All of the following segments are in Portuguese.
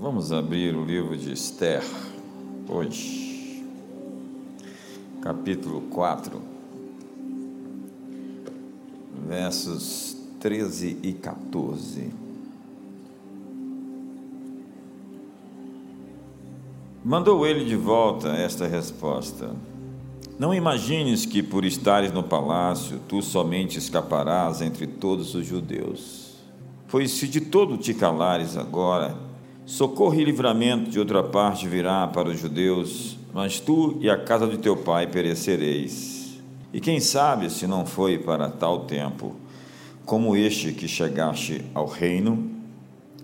Vamos abrir o livro de Esther hoje, capítulo 4, versos 13 e 14. Mandou ele de volta esta resposta: Não imagines que por estares no palácio tu somente escaparás entre todos os judeus. Pois se de todo te calares agora, socorro e livramento de outra parte virá para os judeus, mas tu e a casa de teu pai perecereis. E quem sabe se não foi para tal tempo, como este que chegaste ao reino?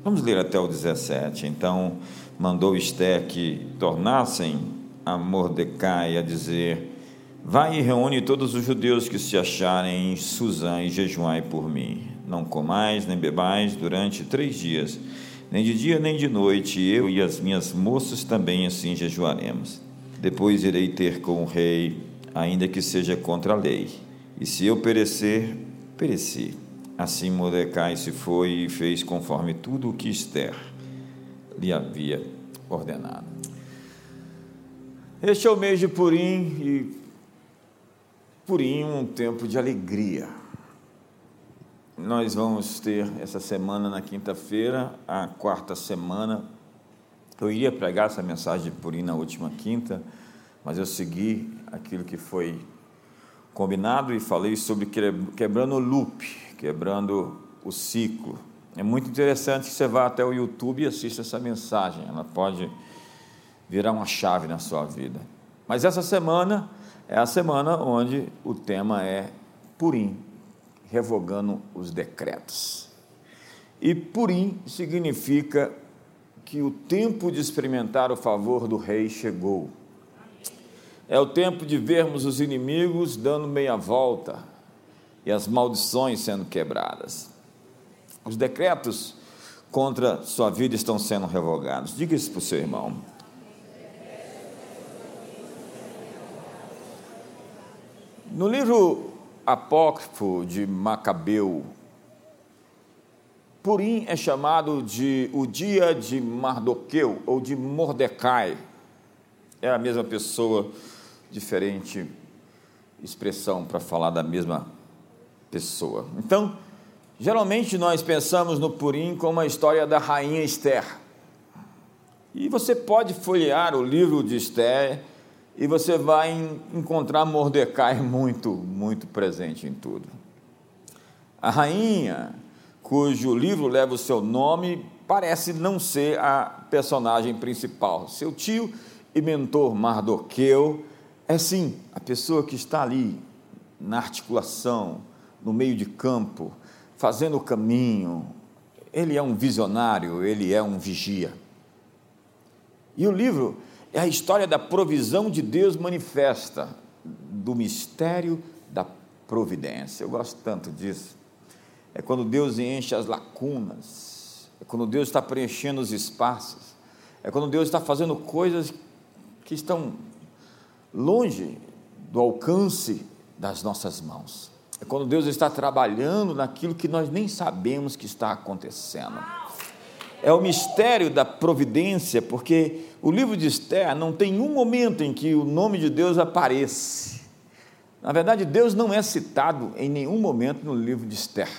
Vamos ler até o 17. Então mandou Esté que tornassem a Mordecai a dizer: Vai e reúne todos os judeus que se acharem em Suzã e jejuai por mim. Não comais nem bebais durante três dias, nem de dia nem de noite, eu e as minhas moças também assim jejuaremos. Depois irei ter com o rei, ainda que seja contra a lei. E se eu perecer, pereci. Assim Mordecai se foi e fez conforme tudo o que Esther lhe havia ordenado. Este é o mês de Purim e Purim um tempo de alegria. Nós vamos ter essa semana na quinta-feira, a quarta semana. Eu iria pregar essa mensagem de Purim na última quinta, mas eu segui aquilo que foi combinado e falei sobre quebrando o loop, quebrando o ciclo. É muito interessante que você vá até o YouTube e assista essa mensagem, ela pode virar uma chave na sua vida. Mas essa semana é a semana onde o tema é Purim, revogando os decretos. E Purim significa que o tempo de experimentar o favor do rei chegou. É o tempo de vermos os inimigos dando meia volta e as maldições sendo quebradas. Os decretos contra sua vida estão sendo revogados. Diga isso para o seu irmão. No livro apócrifo de Macabeu, Purim é chamado de o dia de Mardoqueu ou de Mordecai. É a mesma pessoa, diferente expressão para falar da mesma pessoa. Então, Geralmente nós pensamos no Purim como a história da rainha Esther. E você pode folhear o livro de Esther e você vai encontrar Mordecai muito, muito presente em tudo. A rainha, cujo livro leva o seu nome, parece não ser a personagem principal. Seu tio e mentor Mardoqueu é sim a pessoa que está ali na articulação, no meio de campo, fazendo o caminho. Ele é um visionário, ele é um vigia. E o livro é a história da provisão de Deus manifesta, do mistério da providência. Eu gosto tanto disso. É quando Deus enche as lacunas, é quando Deus está preenchendo os espaços, é quando Deus está fazendo coisas que estão longe do alcance das nossas mãos. É quando Deus está trabalhando naquilo que nós nem sabemos que está acontecendo. É o mistério da providência, porque o livro de Esther não tem um momento em que o nome de Deus aparece. Na verdade, Deus não é citado em nenhum momento no livro de Esther,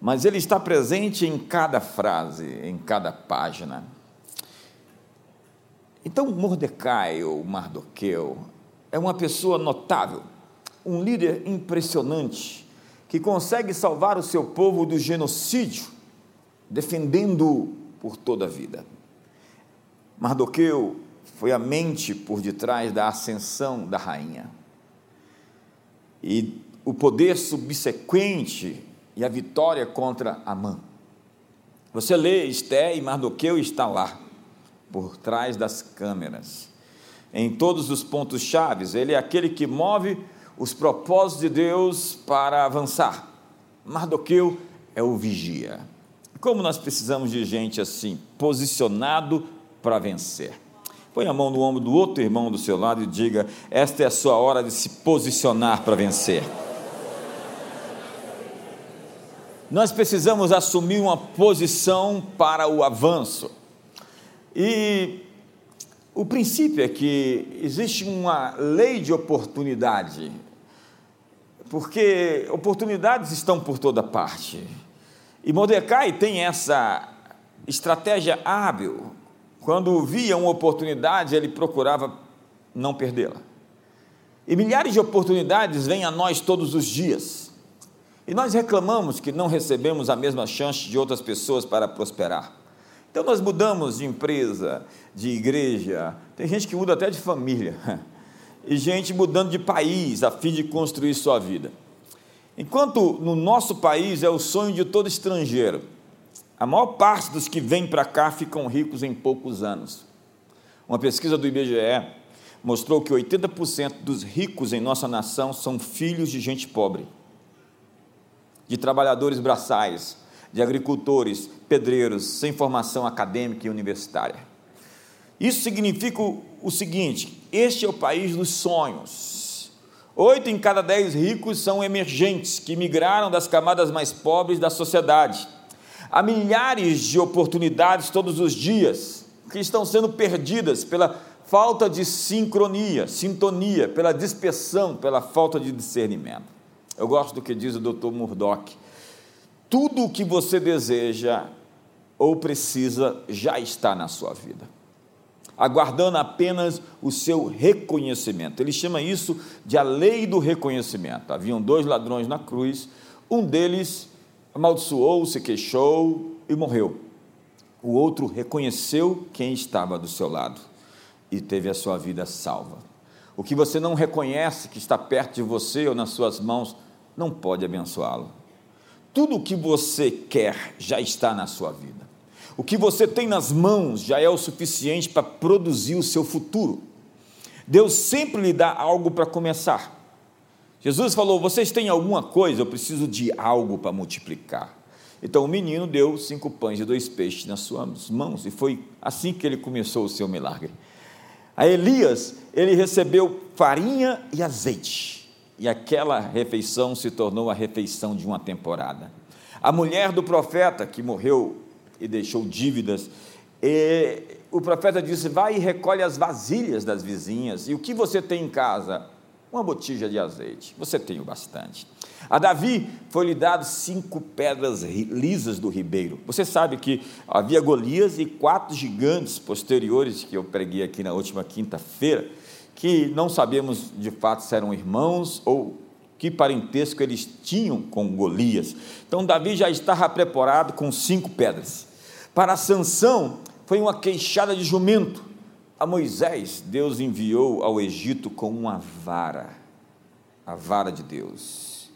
mas ele está presente em cada frase, em cada página. Então, Mordecai ou Mardoqueu é uma pessoa notável um líder impressionante que consegue salvar o seu povo do genocídio, defendendo-o por toda a vida. Mardoqueu foi a mente por detrás da ascensão da rainha. E o poder subsequente e a vitória contra Amã. Você lê Esté e Mardoqueu está lá, por trás das câmeras. Em todos os pontos chaves, ele é aquele que move os propósitos de Deus para avançar. Mardoqueu é o vigia. Como nós precisamos de gente assim, posicionado para vencer. Põe a mão no ombro do outro irmão do seu lado e diga: Esta é a sua hora de se posicionar para vencer. Nós precisamos assumir uma posição para o avanço. E o princípio é que existe uma lei de oportunidade, porque oportunidades estão por toda parte. E Mordecai tem essa estratégia hábil. Quando via uma oportunidade, ele procurava não perdê-la. E milhares de oportunidades vêm a nós todos os dias. E nós reclamamos que não recebemos a mesma chance de outras pessoas para prosperar. Então nós mudamos de empresa, de igreja, tem gente que muda até de família, e gente mudando de país a fim de construir sua vida. Enquanto no nosso país é o sonho de todo estrangeiro, a maior parte dos que vêm para cá ficam ricos em poucos anos. Uma pesquisa do IBGE mostrou que 80% dos ricos em nossa nação são filhos de gente pobre, de trabalhadores braçais, de agricultores, pedreiros, sem formação acadêmica e universitária. Isso significa o seguinte: este é o país dos sonhos. Oito em cada dez ricos são emergentes, que migraram das camadas mais pobres da sociedade. Há milhares de oportunidades todos os dias que estão sendo perdidas pela falta de sincronia, sintonia, pela dispersão, pela falta de discernimento. Eu gosto do que diz o Dr. Murdoch tudo o que você deseja ou precisa já está na sua vida, aguardando apenas o seu reconhecimento. Ele chama isso de a lei do reconhecimento. Haviam dois ladrões na cruz, um deles amaldiçoou, se queixou e morreu. O outro reconheceu quem estava do seu lado e teve a sua vida salva. O que você não reconhece que está perto de você ou nas suas mãos, não pode abençoá-lo. Tudo o que você quer já está na sua vida. O que você tem nas mãos já é o suficiente para produzir o seu futuro. Deus sempre lhe dá algo para começar. Jesus falou: Vocês têm alguma coisa? Eu preciso de algo para multiplicar. Então o menino deu cinco pães e dois peixes nas suas mãos, e foi assim que ele começou o seu milagre. A Elias, ele recebeu farinha e azeite e aquela refeição se tornou a refeição de uma temporada. A mulher do profeta, que morreu e deixou dívidas, e o profeta disse: Vai e recolhe as vasilhas das vizinhas, e o que você tem em casa? Uma botija de azeite. Você tem o bastante. A Davi foi-lhe dado cinco pedras lisas do ribeiro. Você sabe que havia Golias e quatro gigantes posteriores que eu preguei aqui na última quinta-feira que não sabemos de fato se eram irmãos ou que parentesco eles tinham com Golias. Então Davi já estava preparado com cinco pedras. Para Sansão foi uma queixada de jumento. A Moisés, Deus enviou ao Egito com uma vara, a vara de Deus.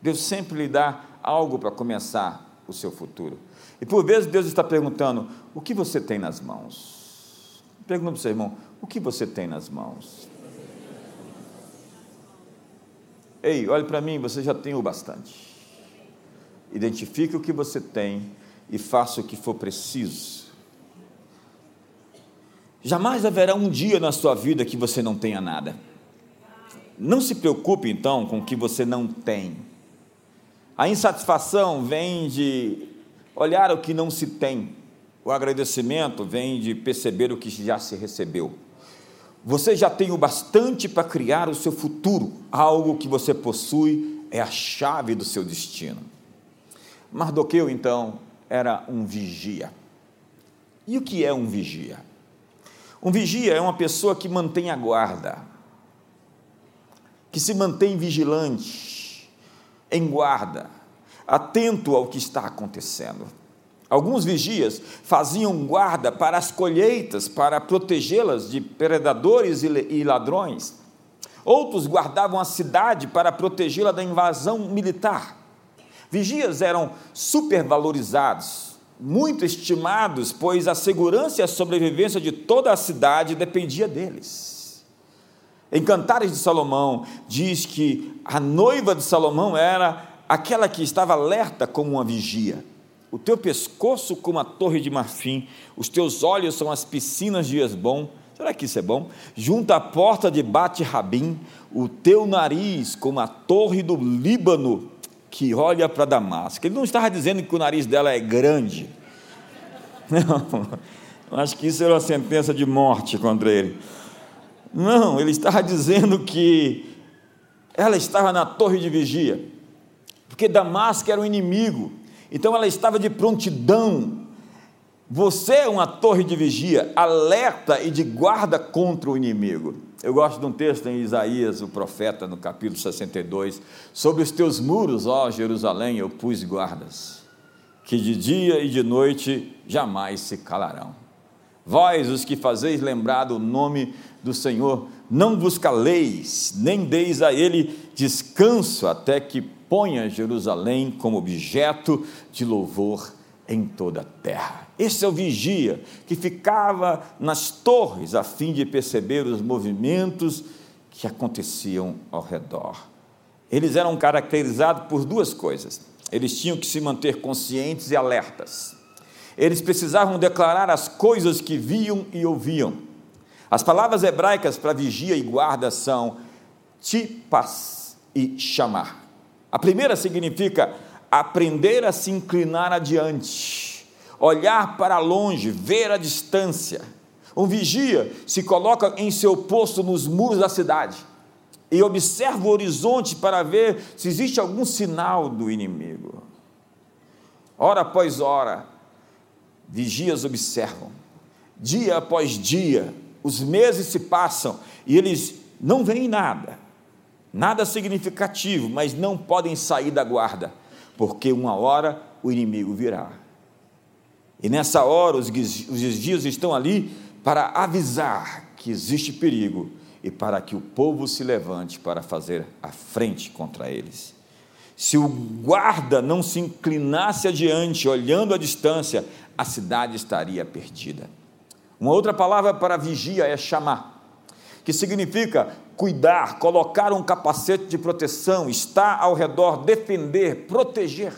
Deus sempre lhe dá algo para começar o seu futuro. E por vezes Deus está perguntando: o que você tem nas mãos? Pergunta para o seu irmão: o que você tem nas mãos? Ei, olhe para mim, você já tem o bastante. Identifique o que você tem e faça o que for preciso. Jamais haverá um dia na sua vida que você não tenha nada. Não se preocupe então com o que você não tem. A insatisfação vem de olhar o que não se tem. O agradecimento vem de perceber o que já se recebeu. Você já tem o bastante para criar o seu futuro. Algo que você possui é a chave do seu destino. Mardoqueu, então, era um vigia. E o que é um vigia? Um vigia é uma pessoa que mantém a guarda, que se mantém vigilante, em guarda, atento ao que está acontecendo. Alguns vigias faziam guarda para as colheitas, para protegê-las de predadores e ladrões. Outros guardavam a cidade para protegê-la da invasão militar. Vigias eram supervalorizados, muito estimados, pois a segurança e a sobrevivência de toda a cidade dependia deles. Em Cantares de Salomão diz que a noiva de Salomão era aquela que estava alerta como uma vigia o teu pescoço como a torre de marfim, os teus olhos são as piscinas de Esbom. Será que isso é bom? Junto à porta de Bate-Rabim, o teu nariz como a torre do Líbano que olha para Damasco. Ele não estava dizendo que o nariz dela é grande. Não. Acho que isso era uma sentença de morte contra ele. Não, ele estava dizendo que ela estava na torre de vigia, porque Damasco era um inimigo, então ela estava de prontidão. Você é uma torre de vigia, alerta e de guarda contra o inimigo. Eu gosto de um texto em Isaías, o profeta, no capítulo 62, sobre os teus muros, ó Jerusalém, eu pus guardas, que de dia e de noite jamais se calarão. Vós, os que fazeis lembrar do nome do Senhor, não vos caleis, nem deis a ele descanso, até que ponha Jerusalém como objeto de louvor em toda a terra. Esse é o vigia que ficava nas torres a fim de perceber os movimentos que aconteciam ao redor. Eles eram caracterizados por duas coisas. Eles tinham que se manter conscientes e alertas. Eles precisavam declarar as coisas que viam e ouviam. As palavras hebraicas para vigia e guarda são tipas e chamar. A primeira significa aprender a se inclinar adiante, olhar para longe, ver a distância. Um vigia se coloca em seu posto nos muros da cidade e observa o horizonte para ver se existe algum sinal do inimigo. Hora após hora, vigias observam, dia após dia, os meses se passam e eles não veem nada, nada significativo, mas não podem sair da guarda porque uma hora o inimigo virá. E nessa hora os desvios estão ali para avisar que existe perigo e para que o povo se levante para fazer a frente contra eles. Se o guarda não se inclinasse adiante, olhando a distância, a cidade estaria perdida. Uma outra palavra para vigia é chamar, que significa cuidar, colocar um capacete de proteção, estar ao redor, defender, proteger.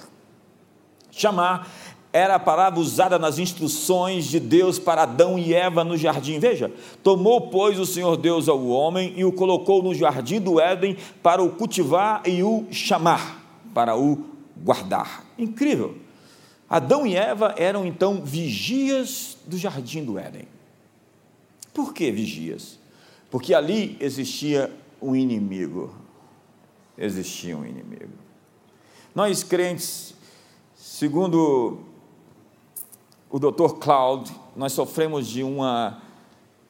Chamar era a palavra usada nas instruções de Deus para Adão e Eva no jardim. Veja, tomou, pois, o Senhor Deus ao homem e o colocou no jardim do Éden para o cultivar e o chamar, para o guardar. Incrível. Adão e Eva eram então vigias do jardim do Éden. Por que vigias? Porque ali existia um inimigo. Existia um inimigo. Nós crentes, segundo o Dr. Cloud, nós sofremos de uma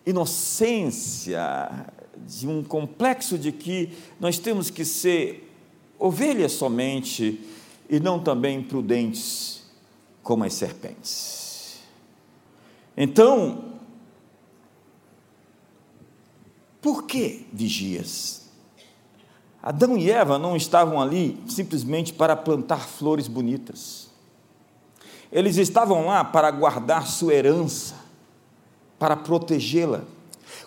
inocência, de um complexo de que nós temos que ser ovelhas somente e não também prudentes como as serpentes. Então, Por que vigias? Adão e Eva não estavam ali simplesmente para plantar flores bonitas. Eles estavam lá para guardar sua herança, para protegê-la.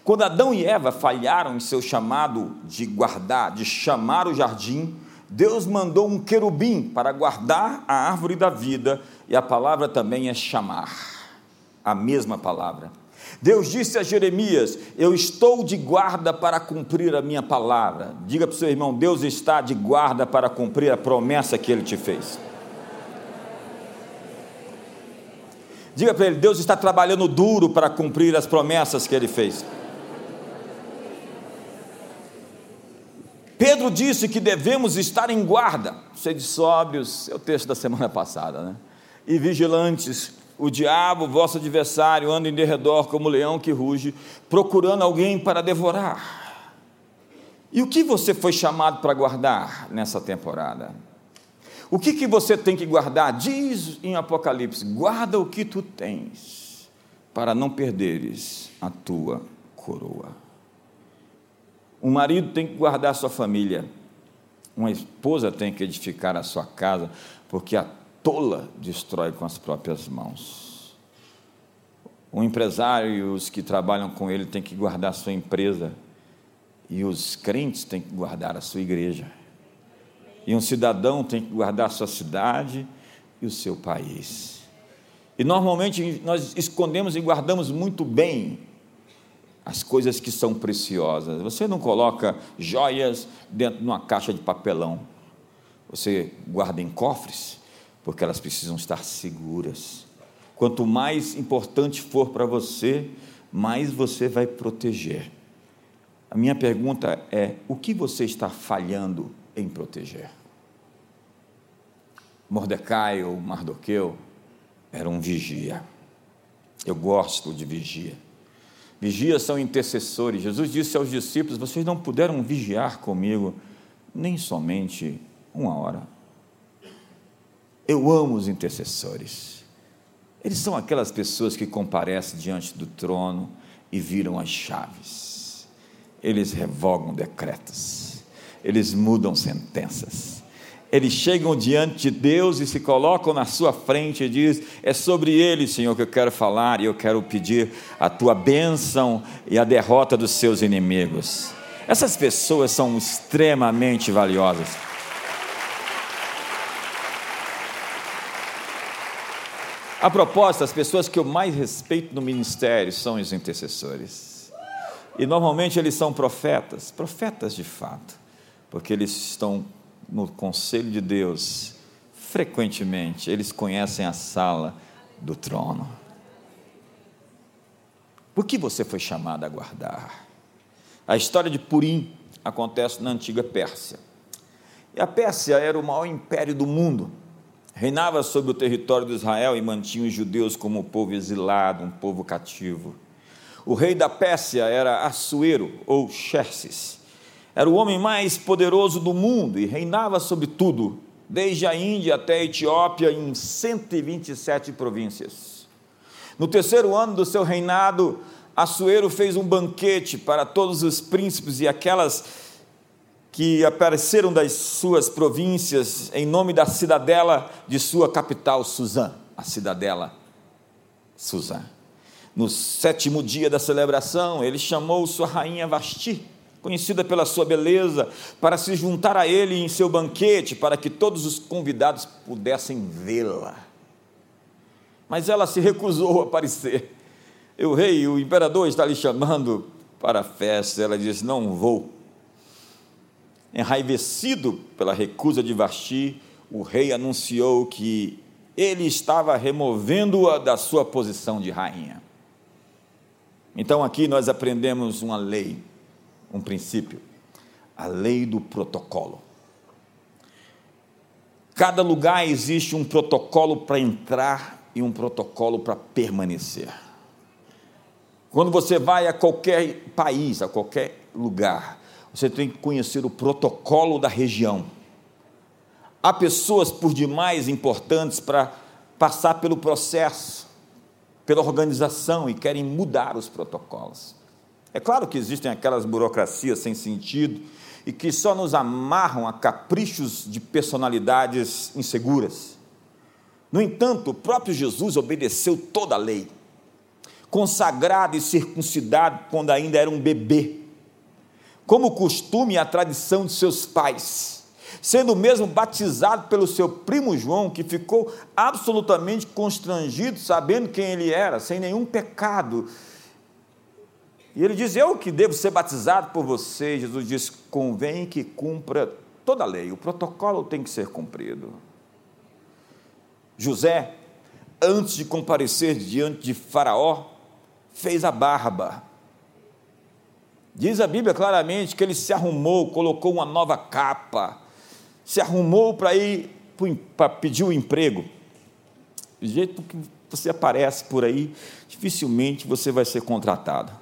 Quando Adão e Eva falharam em seu chamado de guardar, de chamar o jardim, Deus mandou um querubim para guardar a árvore da vida, e a palavra também é chamar, a mesma palavra. Deus disse a Jeremias: Eu estou de guarda para cumprir a minha palavra. Diga para o seu irmão: Deus está de guarda para cumprir a promessa que ele te fez. Diga para ele: Deus está trabalhando duro para cumprir as promessas que ele fez. Pedro disse que devemos estar em guarda, sede sóbrios, é o texto da semana passada, né? E vigilantes, o diabo, vosso adversário, anda em derredor como leão que ruge, procurando alguém para devorar. E o que você foi chamado para guardar nessa temporada? O que, que você tem que guardar? Diz em Apocalipse: guarda o que tu tens, para não perderes a tua coroa. Um marido tem que guardar a sua família, uma esposa tem que edificar a sua casa, porque a tola destrói com as próprias mãos. O empresário e os que trabalham com ele têm que guardar a sua empresa, e os crentes têm que guardar a sua igreja. E um cidadão tem que guardar a sua cidade e o seu país. E normalmente nós escondemos e guardamos muito bem as coisas que são preciosas. Você não coloca joias dentro de uma caixa de papelão. Você guarda em cofres porque elas precisam estar seguras. Quanto mais importante for para você, mais você vai proteger. A minha pergunta é: o que você está falhando em proteger? Mordecai ou Mardoqueu era um vigia. Eu gosto de vigia. Vigias são intercessores. Jesus disse aos discípulos: Vocês não puderam vigiar comigo nem somente uma hora. Eu amo os intercessores. Eles são aquelas pessoas que comparecem diante do trono e viram as chaves. Eles revogam decretos. Eles mudam sentenças. Eles chegam diante de Deus e se colocam na sua frente e diz: É sobre ele, Senhor, que eu quero falar e eu quero pedir a tua bênção e a derrota dos seus inimigos. Essas pessoas são extremamente valiosas. A propósito, as pessoas que eu mais respeito no ministério são os intercessores. E normalmente eles são profetas, profetas de fato, porque eles estão no conselho de Deus frequentemente, eles conhecem a sala do trono. Por que você foi chamado a guardar? A história de Purim acontece na antiga Pérsia. E a Pérsia era o maior império do mundo reinava sobre o território de Israel e mantinha os judeus como um povo exilado, um povo cativo. O rei da Pérsia era Assuero, ou Xerxes. Era o homem mais poderoso do mundo e reinava sobre tudo, desde a Índia até a Etiópia, em 127 províncias. No terceiro ano do seu reinado, Assuero fez um banquete para todos os príncipes e aquelas que apareceram das suas províncias em nome da cidadela de sua capital, Suzã, a cidadela Suzã. No sétimo dia da celebração, ele chamou sua rainha Vasti, conhecida pela sua beleza, para se juntar a ele em seu banquete, para que todos os convidados pudessem vê-la. Mas ela se recusou a aparecer. O rei, o imperador, está lhe chamando para a festa. Ela disse: Não vou. Enraivecido pela recusa de Vasti, o rei anunciou que ele estava removendo-a da sua posição de rainha. Então aqui nós aprendemos uma lei, um princípio, a lei do protocolo. Cada lugar existe um protocolo para entrar e um protocolo para permanecer. Quando você vai a qualquer país, a qualquer lugar, você tem que conhecer o protocolo da região. Há pessoas por demais importantes para passar pelo processo, pela organização e querem mudar os protocolos. É claro que existem aquelas burocracias sem sentido e que só nos amarram a caprichos de personalidades inseguras. No entanto, o próprio Jesus obedeceu toda a lei, consagrado e circuncidado quando ainda era um bebê como o costume e a tradição de seus pais, sendo mesmo batizado pelo seu primo João, que ficou absolutamente constrangido, sabendo quem ele era, sem nenhum pecado. E ele diz: Eu que devo ser batizado por você. Jesus diz: Convém que cumpra toda a lei, o protocolo tem que ser cumprido. José, antes de comparecer diante de Faraó, fez a barba Diz a Bíblia claramente que ele se arrumou, colocou uma nova capa, se arrumou para ir para pedir um emprego. Do jeito que você aparece por aí, dificilmente você vai ser contratado.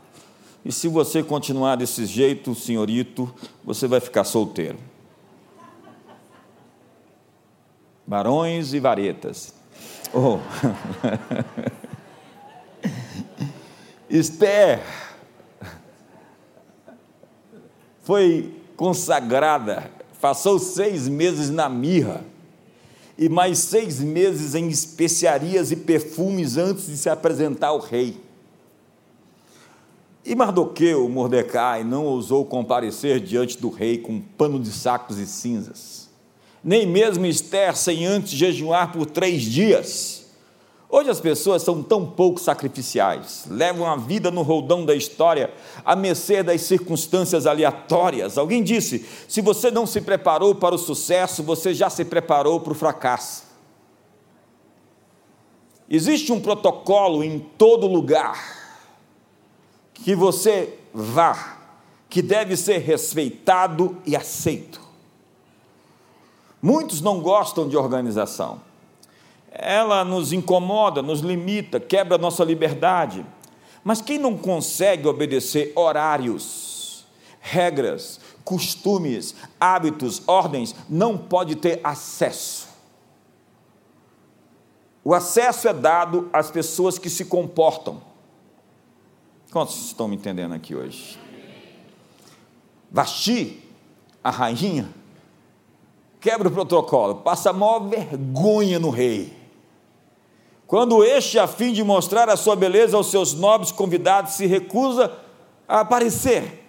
E se você continuar desse jeito, senhorito, você vai ficar solteiro. Barões e varetas. Oh. Esther foi consagrada, passou seis meses na mirra e mais seis meses em especiarias e perfumes antes de se apresentar ao rei. E Mardoqueu, Mordecai, não ousou comparecer diante do rei com pano de sacos e cinzas, nem mesmo Esther sem antes jejuar por três dias. Hoje as pessoas são tão pouco sacrificiais, levam a vida no roldão da história, a mercê das circunstâncias aleatórias. Alguém disse: se você não se preparou para o sucesso, você já se preparou para o fracasso. Existe um protocolo em todo lugar que você vá, que deve ser respeitado e aceito. Muitos não gostam de organização. Ela nos incomoda, nos limita, quebra nossa liberdade. Mas quem não consegue obedecer horários, regras, costumes, hábitos, ordens, não pode ter acesso o acesso é dado às pessoas que se comportam. Quantos estão me entendendo aqui hoje? Vasti, a rainha, quebra o protocolo, passa a maior vergonha no rei. Quando este, a fim de mostrar a sua beleza aos seus nobres convidados, se recusa a aparecer,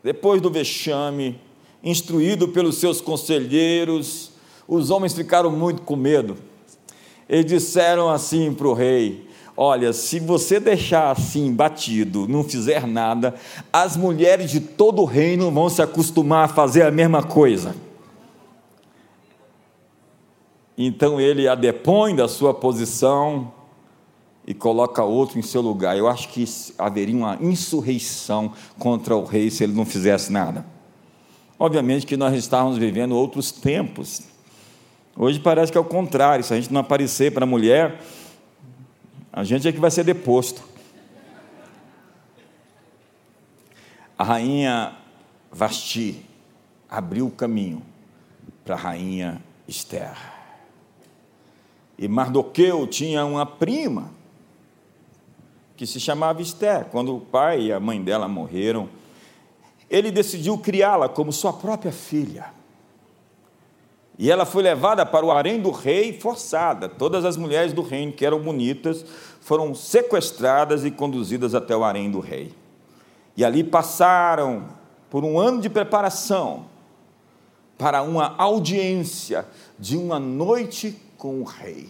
depois do vexame, instruído pelos seus conselheiros, os homens ficaram muito com medo eles disseram assim para o rei: Olha, se você deixar assim batido, não fizer nada, as mulheres de todo o reino vão se acostumar a fazer a mesma coisa. Então ele a depõe da sua posição e coloca outro em seu lugar. Eu acho que haveria uma insurreição contra o rei se ele não fizesse nada. Obviamente que nós estávamos vivendo outros tempos. Hoje parece que é o contrário, se a gente não aparecer para a mulher, a gente é que vai ser deposto. A rainha Vasti abriu o caminho para a rainha Esther. E Mardoqueu tinha uma prima que se chamava Esther. Quando o pai e a mãe dela morreram, ele decidiu criá-la como sua própria filha. E ela foi levada para o harém do rei forçada. Todas as mulheres do reino que eram bonitas foram sequestradas e conduzidas até o harém do rei. E ali passaram por um ano de preparação para uma audiência de uma noite com o rei.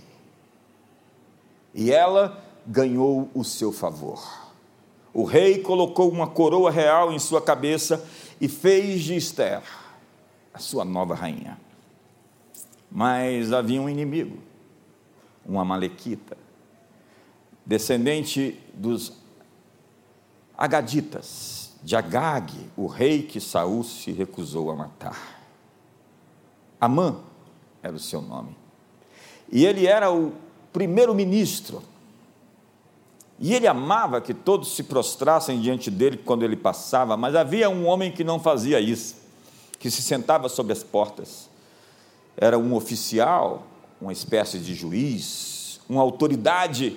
E ela ganhou o seu favor. O rei colocou uma coroa real em sua cabeça e fez de Esther a sua nova rainha. Mas havia um inimigo, um Amalequita, descendente dos Agaditas, de Agag, o rei que Saul se recusou a matar. Amã era o seu nome. E ele era o primeiro-ministro. E ele amava que todos se prostrassem diante dele quando ele passava, mas havia um homem que não fazia isso, que se sentava sobre as portas era um oficial, uma espécie de juiz, uma autoridade.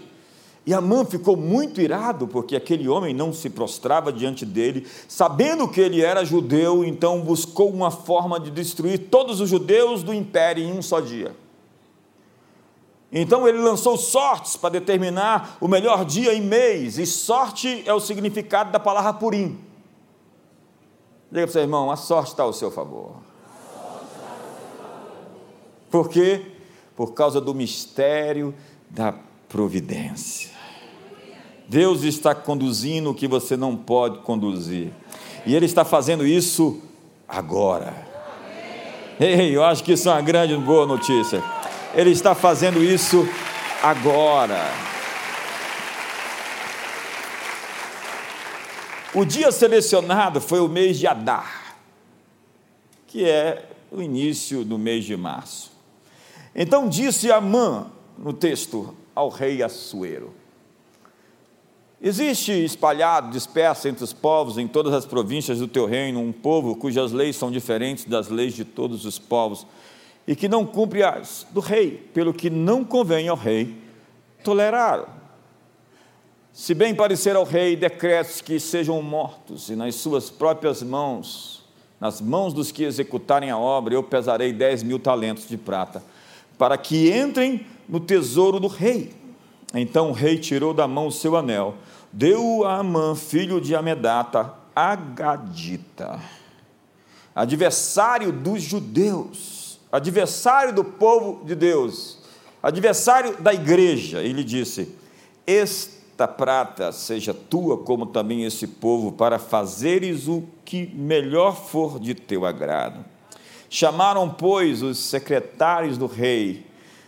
E Amã ficou muito irado porque aquele homem não se prostrava diante dele, sabendo que ele era judeu, então buscou uma forma de destruir todos os judeus do império em um só dia. Então ele lançou sortes para determinar o melhor dia e mês, e sorte é o significado da palavra purim. Diga para o seu irmão, a sorte está ao seu favor. Por quê? Por causa do mistério da providência. Deus está conduzindo o que você não pode conduzir. E Ele está fazendo isso agora. Ei, eu acho que isso é uma grande boa notícia. Ele está fazendo isso agora. O dia selecionado foi o mês de Adar, que é o início do mês de março. Então disse Amã, no texto, ao rei Assuero: Existe espalhado, disperso entre os povos, em todas as províncias do teu reino, um povo cujas leis são diferentes das leis de todos os povos, e que não cumpre as do rei, pelo que não convém ao rei tolerar. Se bem parecer ao rei decretos que sejam mortos, e nas suas próprias mãos, nas mãos dos que executarem a obra, eu pesarei dez mil talentos de prata para que entrem no tesouro do rei. Então o rei tirou da mão o seu anel, deu a Amã, filho de Amedata, Agadita, adversário dos judeus, adversário do povo de Deus, adversário da igreja. Ele disse: Esta prata seja tua, como também esse povo, para fazeres o que melhor for de teu agrado. Chamaram, pois, os secretários do rei,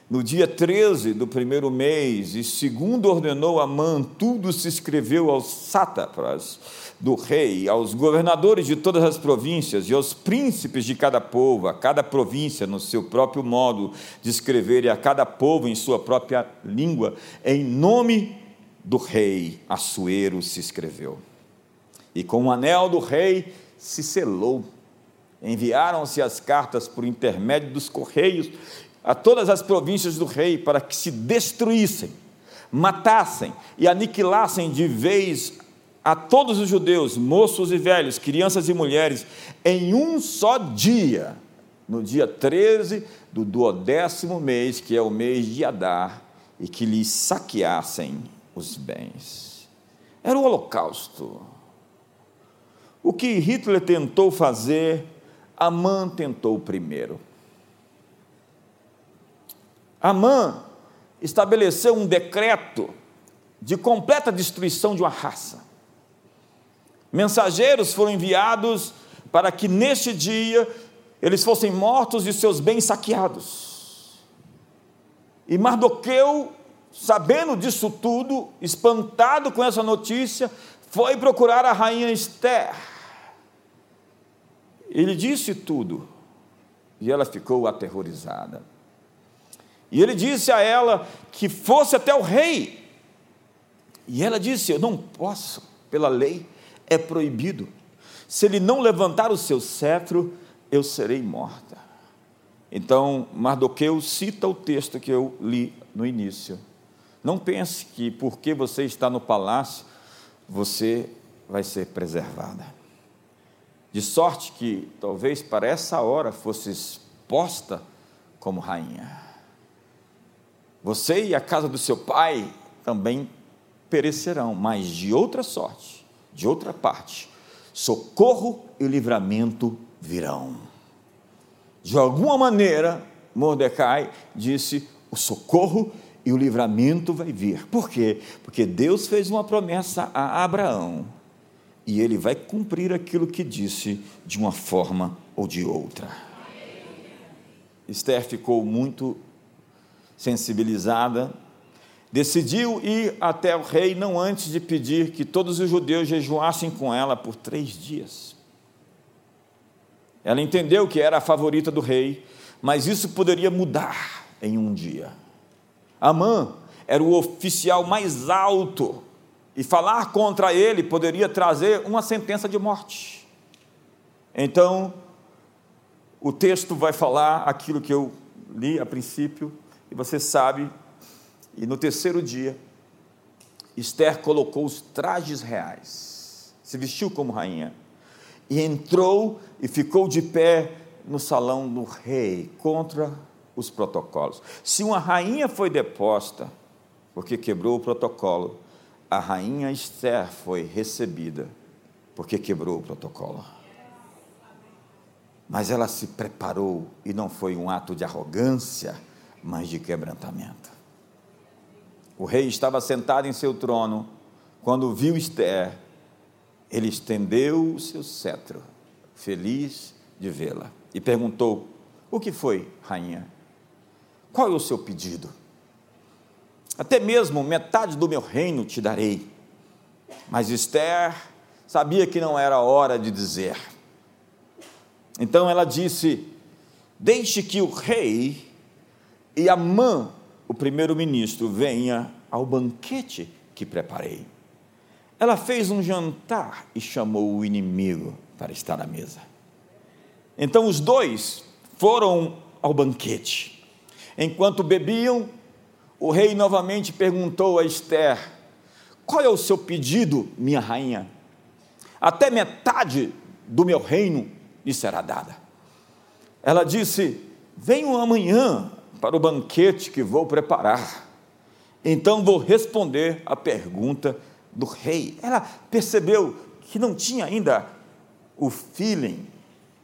No dia 13 do primeiro mês, e segundo ordenou Amã, tudo se escreveu aos sátrapas do rei, aos governadores de todas as províncias e aos príncipes de cada povo, a cada província no seu próprio modo de escrever e a cada povo em sua própria língua, em nome do rei Assuero se escreveu. E com o anel do rei se selou. Enviaram-se as cartas por intermédio dos correios a todas as províncias do rei para que se destruíssem, matassem e aniquilassem de vez a todos os judeus, moços e velhos, crianças e mulheres, em um só dia, no dia 13 do duodécimo mês, que é o mês de Adar, e que lhes saqueassem os bens. Era o holocausto. O que Hitler tentou fazer, Amã tentou primeiro. Amã estabeleceu um decreto de completa destruição de uma raça. Mensageiros foram enviados para que neste dia eles fossem mortos e seus bens saqueados. E Mardoqueu, sabendo disso tudo, espantado com essa notícia, foi procurar a rainha Esther. Ele disse tudo e ela ficou aterrorizada. E ele disse a ela que fosse até o rei. E ela disse: Eu não posso, pela lei é proibido. Se ele não levantar o seu cetro, eu serei morta. Então, Mardoqueu cita o texto que eu li no início. Não pense que porque você está no palácio, você vai ser preservada. De sorte que talvez para essa hora fosse exposta como rainha. Você e a casa do seu pai também perecerão, mas de outra sorte, de outra parte, socorro e livramento virão. De alguma maneira, Mordecai disse: o socorro e o livramento vai vir. Por quê? Porque Deus fez uma promessa a Abraão e ele vai cumprir aquilo que disse de uma forma ou de outra. Esther ficou muito sensibilizada, decidiu ir até o rei não antes de pedir que todos os judeus jejuassem com ela por três dias. Ela entendeu que era a favorita do rei, mas isso poderia mudar em um dia. Amã era o oficial mais alto e falar contra ele poderia trazer uma sentença de morte. Então, o texto vai falar aquilo que eu li a princípio, e você sabe, e no terceiro dia, Esther colocou os trajes reais, se vestiu como rainha, e entrou e ficou de pé no salão do rei, contra os protocolos. Se uma rainha foi deposta, porque quebrou o protocolo, a rainha Esther foi recebida, porque quebrou o protocolo. Mas ela se preparou e não foi um ato de arrogância, mas de quebrantamento. O rei estava sentado em seu trono, quando viu Esther, ele estendeu o seu cetro, feliz de vê-la, e perguntou: O que foi, rainha? Qual é o seu pedido? Até mesmo metade do meu reino te darei. Mas Esther sabia que não era hora de dizer. Então ela disse: Deixe que o rei e Amã, o primeiro-ministro, venha ao banquete que preparei. Ela fez um jantar e chamou o inimigo para estar à mesa. Então os dois foram ao banquete. Enquanto bebiam, o rei novamente perguntou a Esther: Qual é o seu pedido, minha rainha? Até metade do meu reino lhe será dada. Ela disse: Venham amanhã para o banquete que vou preparar. Então vou responder a pergunta do rei. Ela percebeu que não tinha ainda o feeling,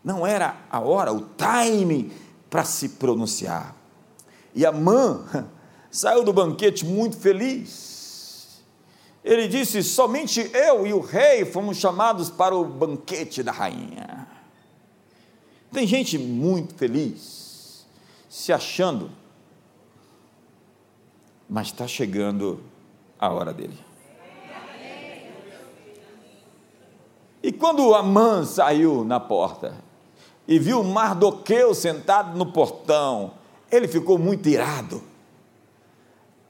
não era a hora, o time para se pronunciar. E a mãe saiu do banquete muito feliz. Ele disse: Somente eu e o rei fomos chamados para o banquete da rainha. Tem gente muito feliz se achando mas está chegando a hora dele. E quando Amã saiu na porta e viu Mardoqueu sentado no portão, ele ficou muito irado.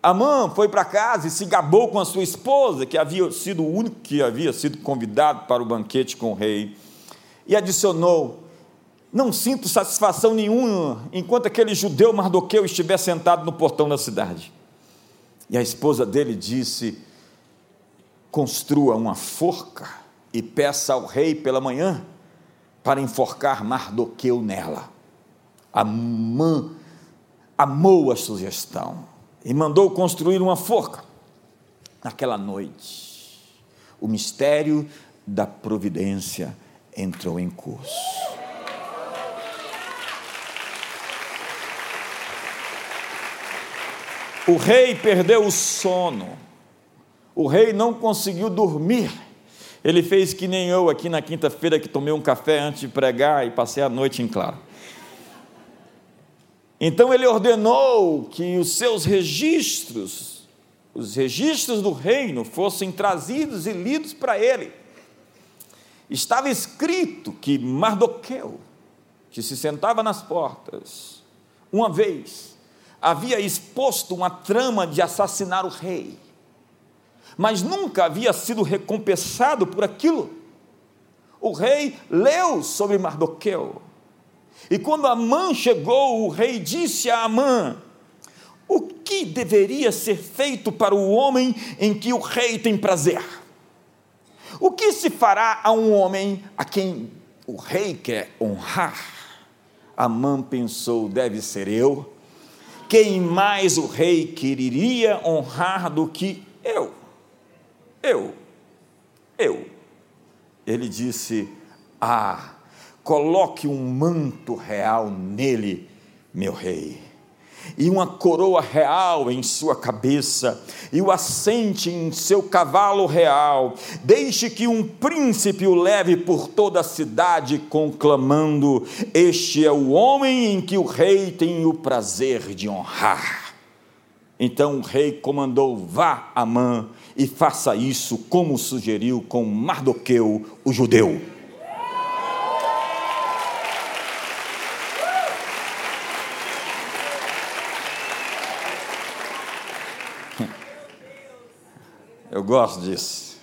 Amã foi para casa e se gabou com a sua esposa, que havia sido o único que havia sido convidado para o banquete com o rei, e adicionou: Não sinto satisfação nenhuma enquanto aquele judeu Mardoqueu estiver sentado no portão da cidade. E a esposa dele disse: Construa uma forca e peça ao rei pela manhã para enforcar Mardoqueu nela. Amã amou a sugestão e mandou construir uma forca. Naquela noite, o mistério da providência entrou em curso. O rei perdeu o sono. O rei não conseguiu dormir ele fez que nem eu aqui na quinta-feira, que tomei um café antes de pregar e passei a noite em claro. Então ele ordenou que os seus registros, os registros do reino, fossem trazidos e lidos para ele. Estava escrito que Mardoqueu, que se sentava nas portas, uma vez havia exposto uma trama de assassinar o rei mas nunca havia sido recompensado por aquilo. O rei leu sobre Mardoqueu. E quando Amã chegou, o rei disse a Amã: O que deveria ser feito para o homem em que o rei tem prazer? O que se fará a um homem a quem o rei quer honrar? Amã pensou: deve ser eu. Quem mais o rei quereria honrar do que eu? Eu, eu. Ele disse: Ah, coloque um manto real nele, meu rei, e uma coroa real em sua cabeça, e o assente em seu cavalo real. Deixe que um príncipe o leve por toda a cidade, conclamando: Este é o homem em que o rei tem o prazer de honrar. Então o rei comandou: Vá, Amã e faça isso como sugeriu com Mardoqueu, o judeu. Eu gosto disso.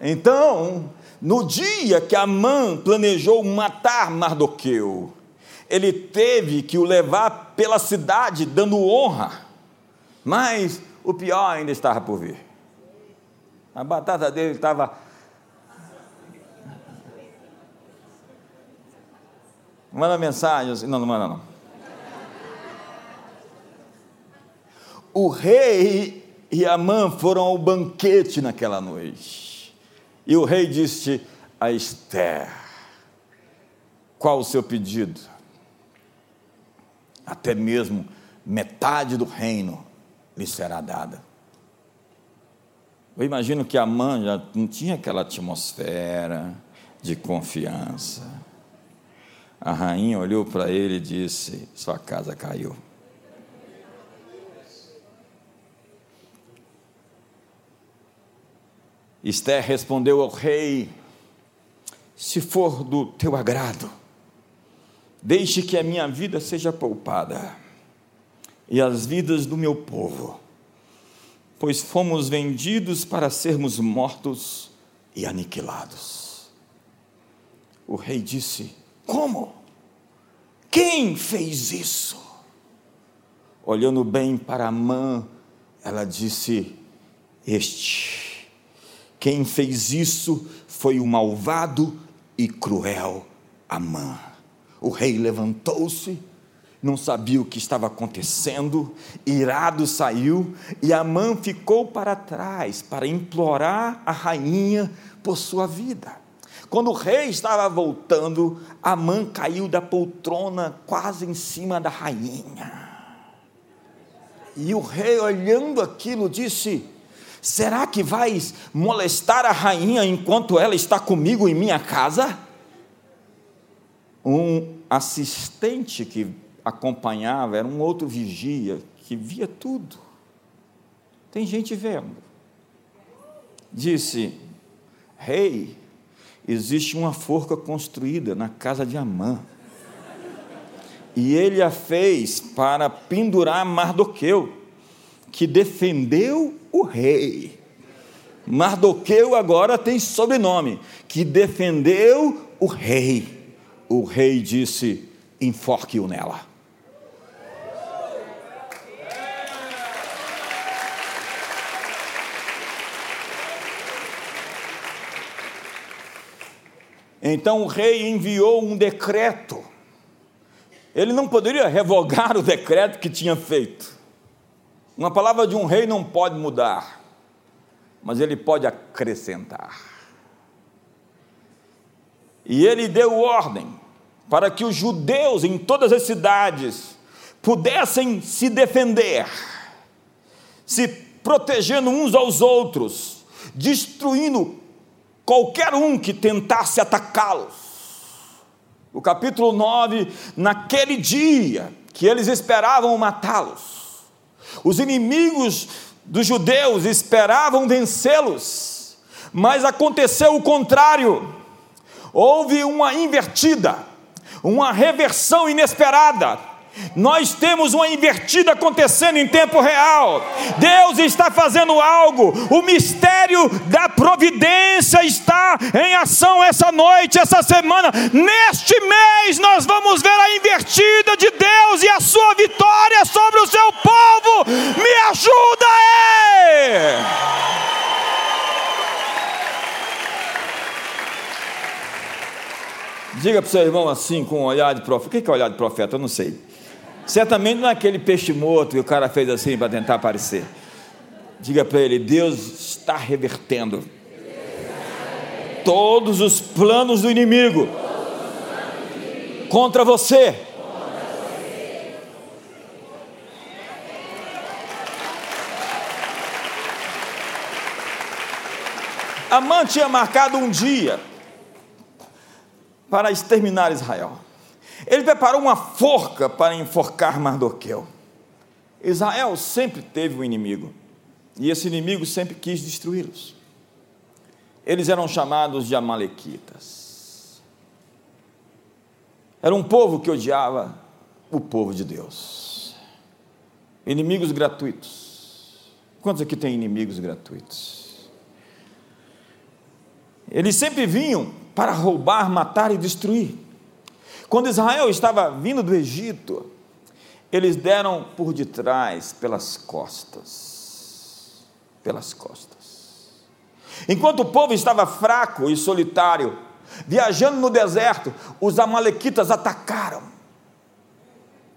Então, no dia que Amã planejou matar Mardoqueu, ele teve que o levar pela cidade dando honra. Mas o pior ainda estava por vir. A batata dele estava. Manda mensagem assim. Não, não manda não. O rei e Amã foram ao banquete naquela noite. E o rei disse a Esther: Qual o seu pedido? Até mesmo metade do reino lhe será dada. Eu imagino que a mãe já não tinha aquela atmosfera de confiança. A rainha olhou para ele e disse: Sua casa caiu. Esther respondeu ao rei: Se for do teu agrado, deixe que a minha vida seja poupada e as vidas do meu povo, pois fomos vendidos para sermos mortos e aniquilados. O rei disse: Como? Quem fez isso? Olhando bem para Amã, ela disse: Este. Quem fez isso foi o malvado e cruel Amã. O rei levantou-se não sabia o que estava acontecendo, irado saiu e Amã ficou para trás para implorar a rainha por sua vida. Quando o rei estava voltando, Amã caiu da poltrona quase em cima da rainha. E o rei, olhando aquilo, disse: Será que vais molestar a rainha enquanto ela está comigo em minha casa? Um assistente que acompanhava era um outro vigia que via tudo. Tem gente vendo. Disse: Rei, existe uma forca construída na casa de Amã. E ele a fez para pendurar Mardoqueu, que defendeu o rei. Mardoqueu agora tem sobrenome, que defendeu o rei. O rei disse: enforque-o nela. Então o rei enviou um decreto. Ele não poderia revogar o decreto que tinha feito. Uma palavra de um rei não pode mudar, mas ele pode acrescentar. E ele deu ordem para que os judeus em todas as cidades pudessem se defender, se protegendo uns aos outros, destruindo qualquer um que tentasse atacá-los. O capítulo 9, naquele dia que eles esperavam matá-los, os inimigos dos judeus esperavam vencê-los, mas aconteceu o contrário. Houve uma invertida, uma reversão inesperada nós temos uma invertida acontecendo em tempo real. Deus está fazendo algo. O mistério da providência está em ação essa noite, essa semana. Neste mês nós vamos ver a invertida de Deus e a sua vitória sobre o seu povo. Me ajuda aí. Diga para o seu irmão assim, com um olhar de profeta. O que é olhar de profeta? Eu não sei. Certamente não é aquele peixe morto que o cara fez assim para tentar aparecer. Diga para ele: Deus está revertendo todos os planos do inimigo contra você. Amã tinha marcado um dia para exterminar Israel. Ele preparou uma forca para enforcar Mardoqueu. Israel sempre teve um inimigo, e esse inimigo sempre quis destruí-los. Eles eram chamados de Amalequitas. Era um povo que odiava o povo de Deus. Inimigos gratuitos. Quantos aqui têm inimigos gratuitos? Eles sempre vinham para roubar, matar e destruir. Quando Israel estava vindo do Egito, eles deram por detrás, pelas costas. Pelas costas. Enquanto o povo estava fraco e solitário, viajando no deserto, os Amalequitas atacaram.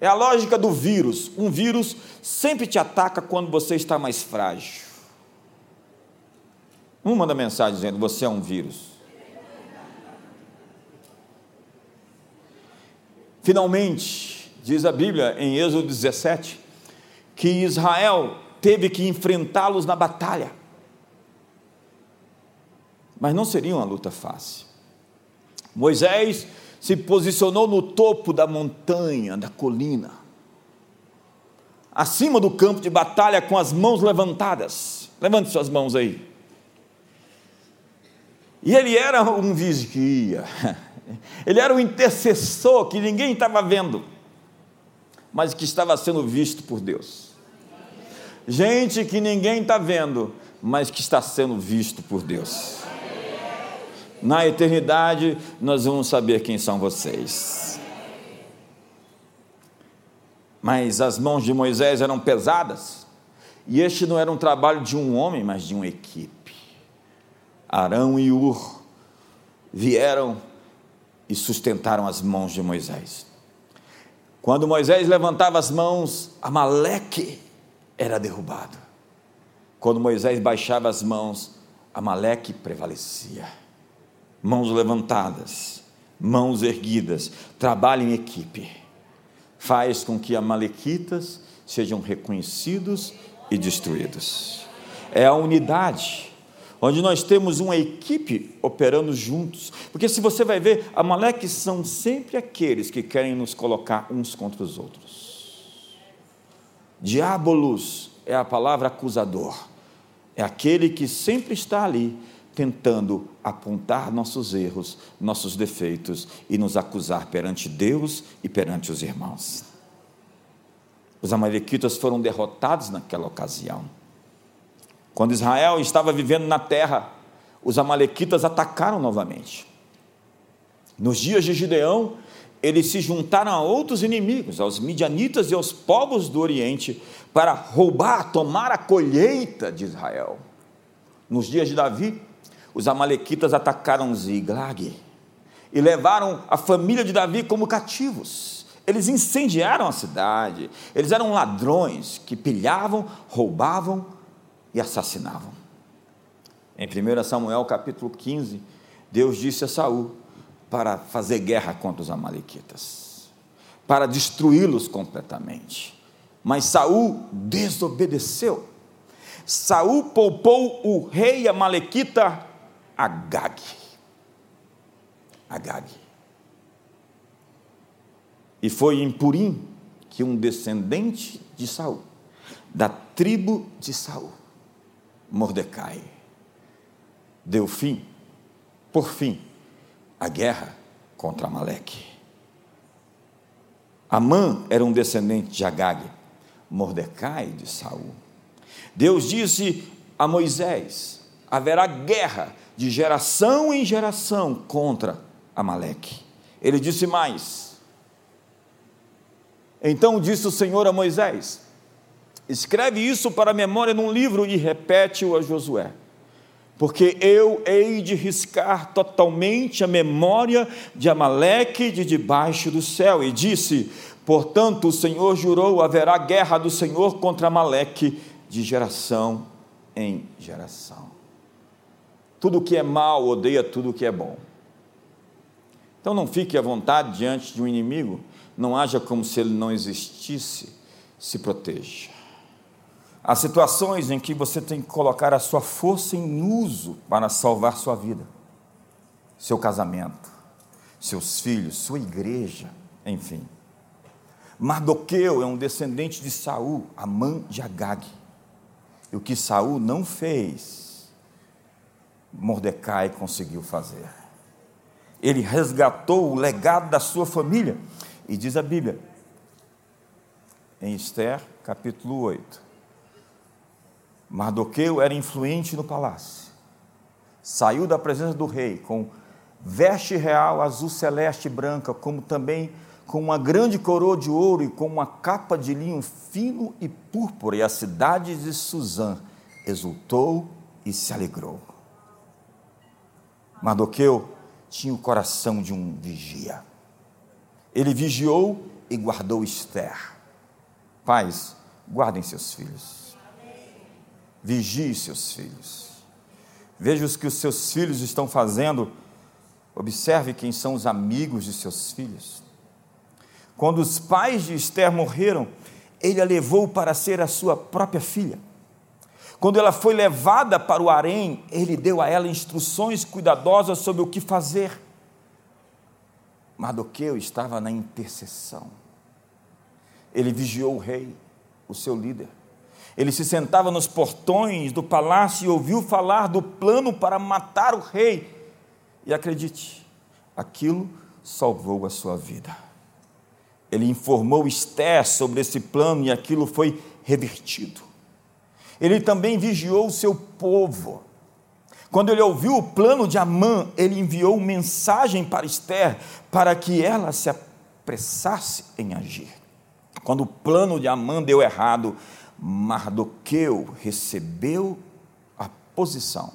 É a lógica do vírus. Um vírus sempre te ataca quando você está mais frágil. Um manda mensagem dizendo: Você é um vírus. Finalmente, diz a Bíblia em Êxodo 17, que Israel teve que enfrentá-los na batalha. Mas não seria uma luta fácil. Moisés se posicionou no topo da montanha, da colina, acima do campo de batalha, com as mãos levantadas. Levante suas mãos aí. E ele era um vigia. Ele era o intercessor que ninguém estava vendo, mas que estava sendo visto por Deus. Gente que ninguém está vendo, mas que está sendo visto por Deus. Na eternidade, nós vamos saber quem são vocês. Mas as mãos de Moisés eram pesadas, e este não era um trabalho de um homem, mas de uma equipe. Arão e Ur vieram e sustentaram as mãos de Moisés. Quando Moisés levantava as mãos, Amaleque era derrubado. Quando Moisés baixava as mãos, Amaleque prevalecia. Mãos levantadas, mãos erguidas, trabalho em equipe, faz com que Amalequitas sejam reconhecidos e destruídos. É a unidade onde nós temos uma equipe operando juntos. Porque se você vai ver, Amaleques são sempre aqueles que querem nos colocar uns contra os outros. Diabolos é a palavra acusador. É aquele que sempre está ali tentando apontar nossos erros, nossos defeitos e nos acusar perante Deus e perante os irmãos. Os amalequitas foram derrotados naquela ocasião. Quando Israel estava vivendo na terra, os amalequitas atacaram novamente. Nos dias de Gideão, eles se juntaram a outros inimigos, aos midianitas e aos povos do Oriente, para roubar, tomar a colheita de Israel. Nos dias de Davi, os amalequitas atacaram Ziglag e levaram a família de Davi como cativos. Eles incendiaram a cidade, eles eram ladrões que pilhavam, roubavam e assassinavam. Em 1 Samuel capítulo 15, Deus disse a Saul para fazer guerra contra os amalequitas, para destruí-los completamente. Mas Saul desobedeceu. Saul poupou o rei amalequita Agag. Agag. E foi em Purim que um descendente de Saul, da tribo de Saul, Mordecai, deu fim, por fim, à guerra contra Amaleque. Amã era um descendente de Agag, Mordecai de Saul. Deus disse a Moisés: haverá guerra de geração em geração contra Amaleque. Ele disse mais. Então disse o Senhor a Moisés: Escreve isso para a memória num livro e repete-o a Josué. Porque eu hei de riscar totalmente a memória de Amaleque de debaixo do céu. E disse: Portanto, o Senhor jurou: haverá guerra do Senhor contra Amaleque de geração em geração. Tudo que é mal odeia tudo que é bom. Então não fique à vontade diante de um inimigo, não haja como se ele não existisse, se proteja. Há situações em que você tem que colocar a sua força em uso para salvar sua vida, seu casamento, seus filhos, sua igreja, enfim. Mardoqueu é um descendente de Saul, a mãe de Agag. E o que Saul não fez, Mordecai conseguiu fazer. Ele resgatou o legado da sua família. E diz a Bíblia, em Esther, capítulo 8, Mardoqueu era influente no palácio. Saiu da presença do rei com veste real azul celeste e branca, como também com uma grande coroa de ouro e com uma capa de linho fino e púrpura. E a cidade de Suzã exultou e se alegrou. Mardoqueu tinha o coração de um vigia. Ele vigiou e guardou Esther. Pais, guardem seus filhos. Vigie seus filhos. Veja o que os seus filhos estão fazendo. Observe quem são os amigos de seus filhos. Quando os pais de Esther morreram, ele a levou para ser a sua própria filha. Quando ela foi levada para o harém, ele deu a ela instruções cuidadosas sobre o que fazer. Mardoqueu estava na intercessão. Ele vigiou o rei, o seu líder. Ele se sentava nos portões do palácio e ouviu falar do plano para matar o rei. E acredite, aquilo salvou a sua vida. Ele informou Esther sobre esse plano e aquilo foi revertido ele também vigiou o seu povo. Quando ele ouviu o plano de Amã, ele enviou mensagem para Esther para que ela se apressasse em agir. Quando o plano de Amã deu errado, Mardoqueu recebeu a posição,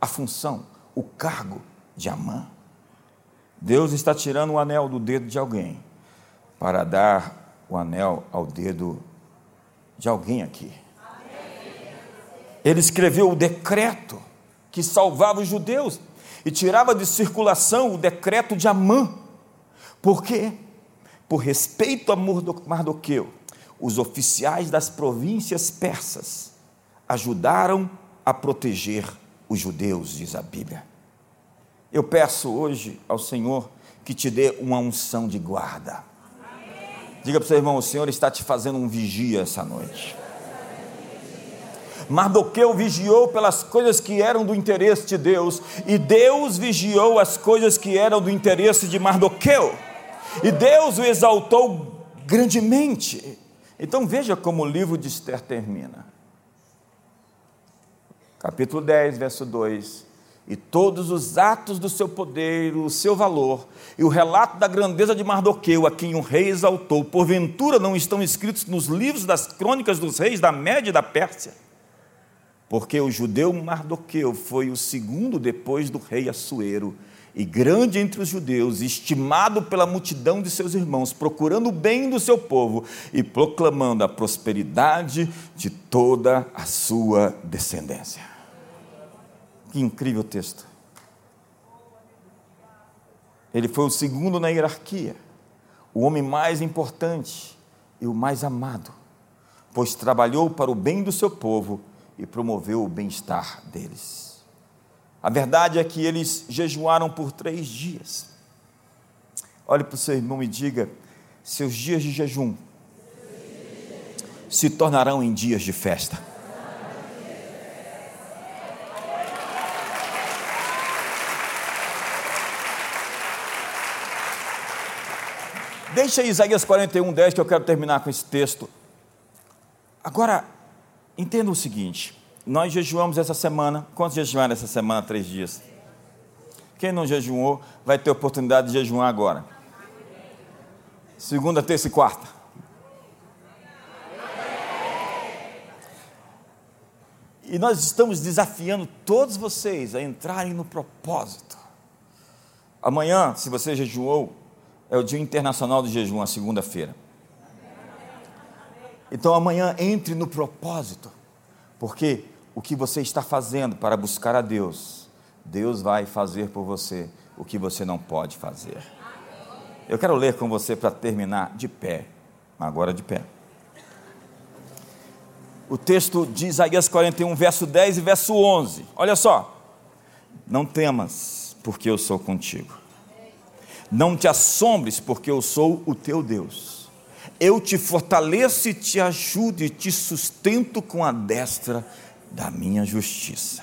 a função, o cargo de Amã. Deus está tirando o anel do dedo de alguém para dar o anel ao dedo de alguém aqui ele escreveu o decreto que salvava os judeus e tirava de circulação o decreto de Amã. Por quê? Por respeito a Mardoqueu, os oficiais das províncias persas ajudaram a proteger os judeus, diz a Bíblia. Eu peço hoje ao Senhor que te dê uma unção de guarda. Diga para o seu irmão: o Senhor está te fazendo um vigia essa noite. Mardoqueu vigiou pelas coisas que eram do interesse de Deus, e Deus vigiou as coisas que eram do interesse de Mardoqueu, e Deus o exaltou grandemente. Então veja como o livro de Esther termina. Capítulo 10, verso 2 e todos os atos do seu poder, o seu valor, e o relato da grandeza de Mardoqueu, a quem o rei exaltou, porventura não estão escritos nos livros das crônicas dos reis da Média e da Pérsia? Porque o judeu Mardoqueu foi o segundo depois do rei Assuero, e grande entre os judeus, estimado pela multidão de seus irmãos, procurando o bem do seu povo e proclamando a prosperidade de toda a sua descendência. Que incrível texto. Ele foi o segundo na hierarquia, o homem mais importante e o mais amado, pois trabalhou para o bem do seu povo e promoveu o bem-estar deles. A verdade é que eles jejuaram por três dias. Olhe para o seu irmão e diga: seus dias de jejum se tornarão em dias de festa. Deixa Isaías 41, 10 que eu quero terminar com esse texto. Agora, entenda o seguinte: nós jejuamos essa semana. Quantos jejuaram essa semana? Três dias. Quem não jejuou vai ter oportunidade de jejuar agora. Segunda, terça e quarta. E nós estamos desafiando todos vocês a entrarem no propósito. Amanhã, se você jejuou, é o Dia Internacional do Jejum, a segunda-feira. Então amanhã entre no propósito, porque o que você está fazendo para buscar a Deus, Deus vai fazer por você o que você não pode fazer. Eu quero ler com você para terminar de pé, agora de pé. O texto de Isaías 41, verso 10 e verso 11. Olha só. Não temas, porque eu sou contigo. Não te assombres, porque eu sou o teu Deus. Eu te fortaleço e te ajudo e te sustento com a destra da minha justiça.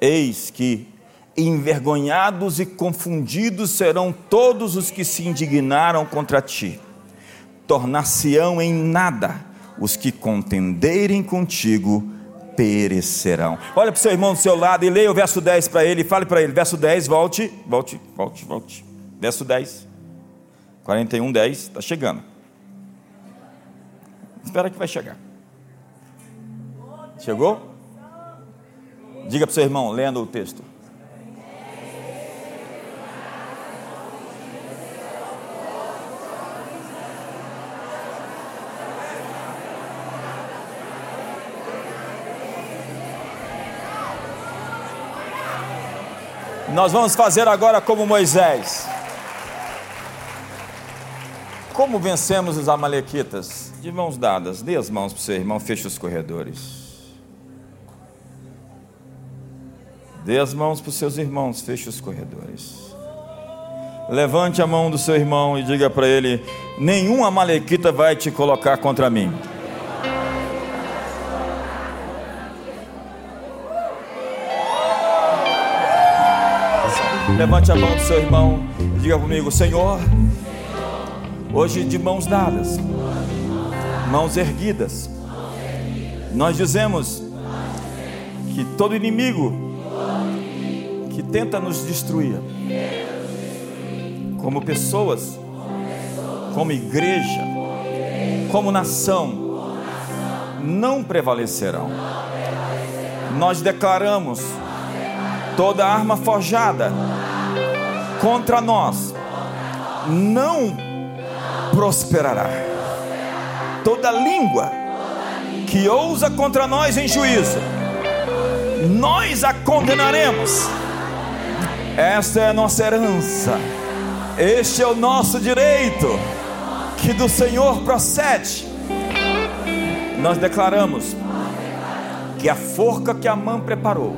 Eis que envergonhados e confundidos serão todos os que se indignaram contra ti. Tornar-se-ão em nada os que contenderem contigo perecerão. Olha para o seu irmão do seu lado e leia o verso 10 para ele, fale para ele, verso 10, volte, volte, volte, volte. Verso 10. 41, 10. Está chegando. Espera que vai chegar. Chegou? Diga para o seu irmão, lendo o texto. Nós vamos fazer agora como Moisés. Como vencemos os amalequitas? De mãos dadas, dê as mãos para o seu irmão, feche os corredores. Dê as mãos para os seus irmãos, feche os corredores. Levante a mão do seu irmão e diga para ele: nenhum amalequita vai te colocar contra mim. Levante a mão do seu irmão e diga comigo: Senhor Hoje, de mãos dadas, mãos erguidas, nós dizemos que todo inimigo que tenta nos destruir, como pessoas, como igreja, como nação, não prevalecerão. Nós declaramos toda arma forjada contra nós não prosperará. Toda língua que ousa contra nós em juízo, nós a condenaremos. Esta é a nossa herança, este é o nosso direito, que do Senhor procede. Nós declaramos que a forca que a mão preparou,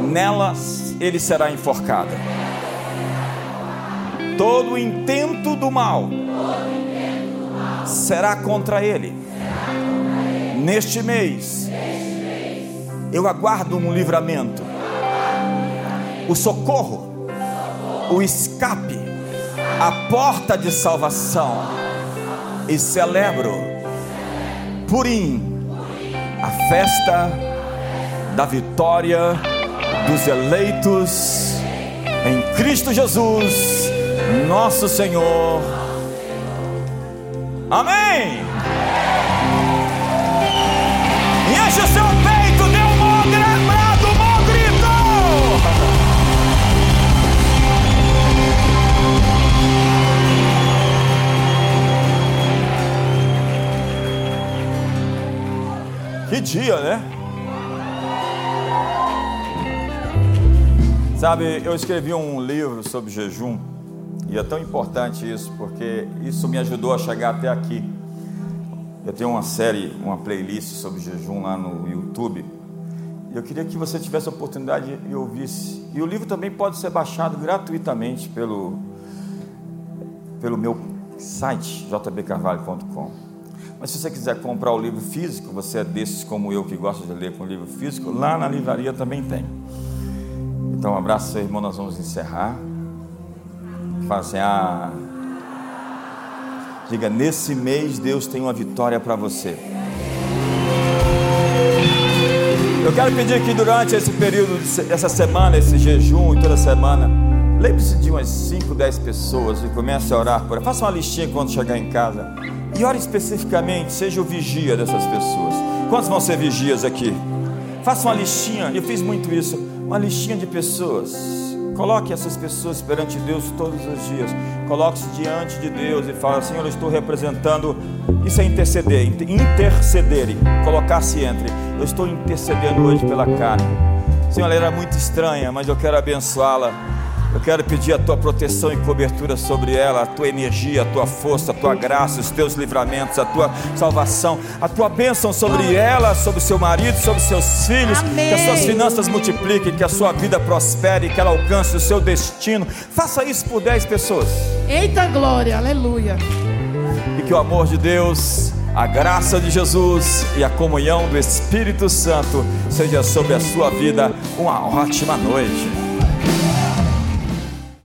nelas ele será enforcado todo o intento do mal será contra ele. Neste mês, eu aguardo um livramento, o socorro, o escape, a porta de salvação, e celebro Purim, a festa da vitória dos eleitos em Cristo Jesus, nosso Senhor. Amém. Enche o seu Que dia, né? Sabe, eu escrevi um livro sobre jejum e é tão importante isso porque isso me ajudou a chegar até aqui. Eu tenho uma série, uma playlist sobre jejum lá no YouTube. E eu queria que você tivesse a oportunidade e ouvisse. E o livro também pode ser baixado gratuitamente pelo, pelo meu site, jbcarvalho.com. Mas se você quiser comprar o livro físico, você é desses como eu que gosta de ler com livro físico, lá na livraria também tem. Então, um abraço, irmão. Nós vamos encerrar. Fala assim: diga, nesse mês Deus tem uma vitória para você. Eu quero pedir que durante esse período, essa semana, esse jejum e toda semana, lembre-se de umas 5, 10 pessoas e comece a orar por Faça uma listinha quando chegar em casa. E ore especificamente, seja o vigia dessas pessoas. Quantos vão ser vigias aqui? Faça uma listinha, eu fiz muito isso uma listinha de pessoas. Coloque essas pessoas perante Deus todos os dias. Coloque-se diante de Deus e fala: Senhor, eu estou representando. Isso é interceder, interceder, colocar-se entre. Eu estou intercedendo hoje pela carne. Senhor, ela era muito estranha, mas eu quero abençoá-la eu quero pedir a tua proteção e cobertura sobre ela, a tua energia, a tua força, a tua graça, os teus livramentos, a tua salvação, a tua bênção sobre ela, sobre seu marido, sobre seus filhos. Amém. Que as suas finanças multipliquem, que a sua vida prospere, que ela alcance o seu destino. Faça isso por 10 pessoas. Eita glória, aleluia. E que o amor de Deus, a graça de Jesus e a comunhão do Espírito Santo seja sobre a sua vida. Uma ótima noite.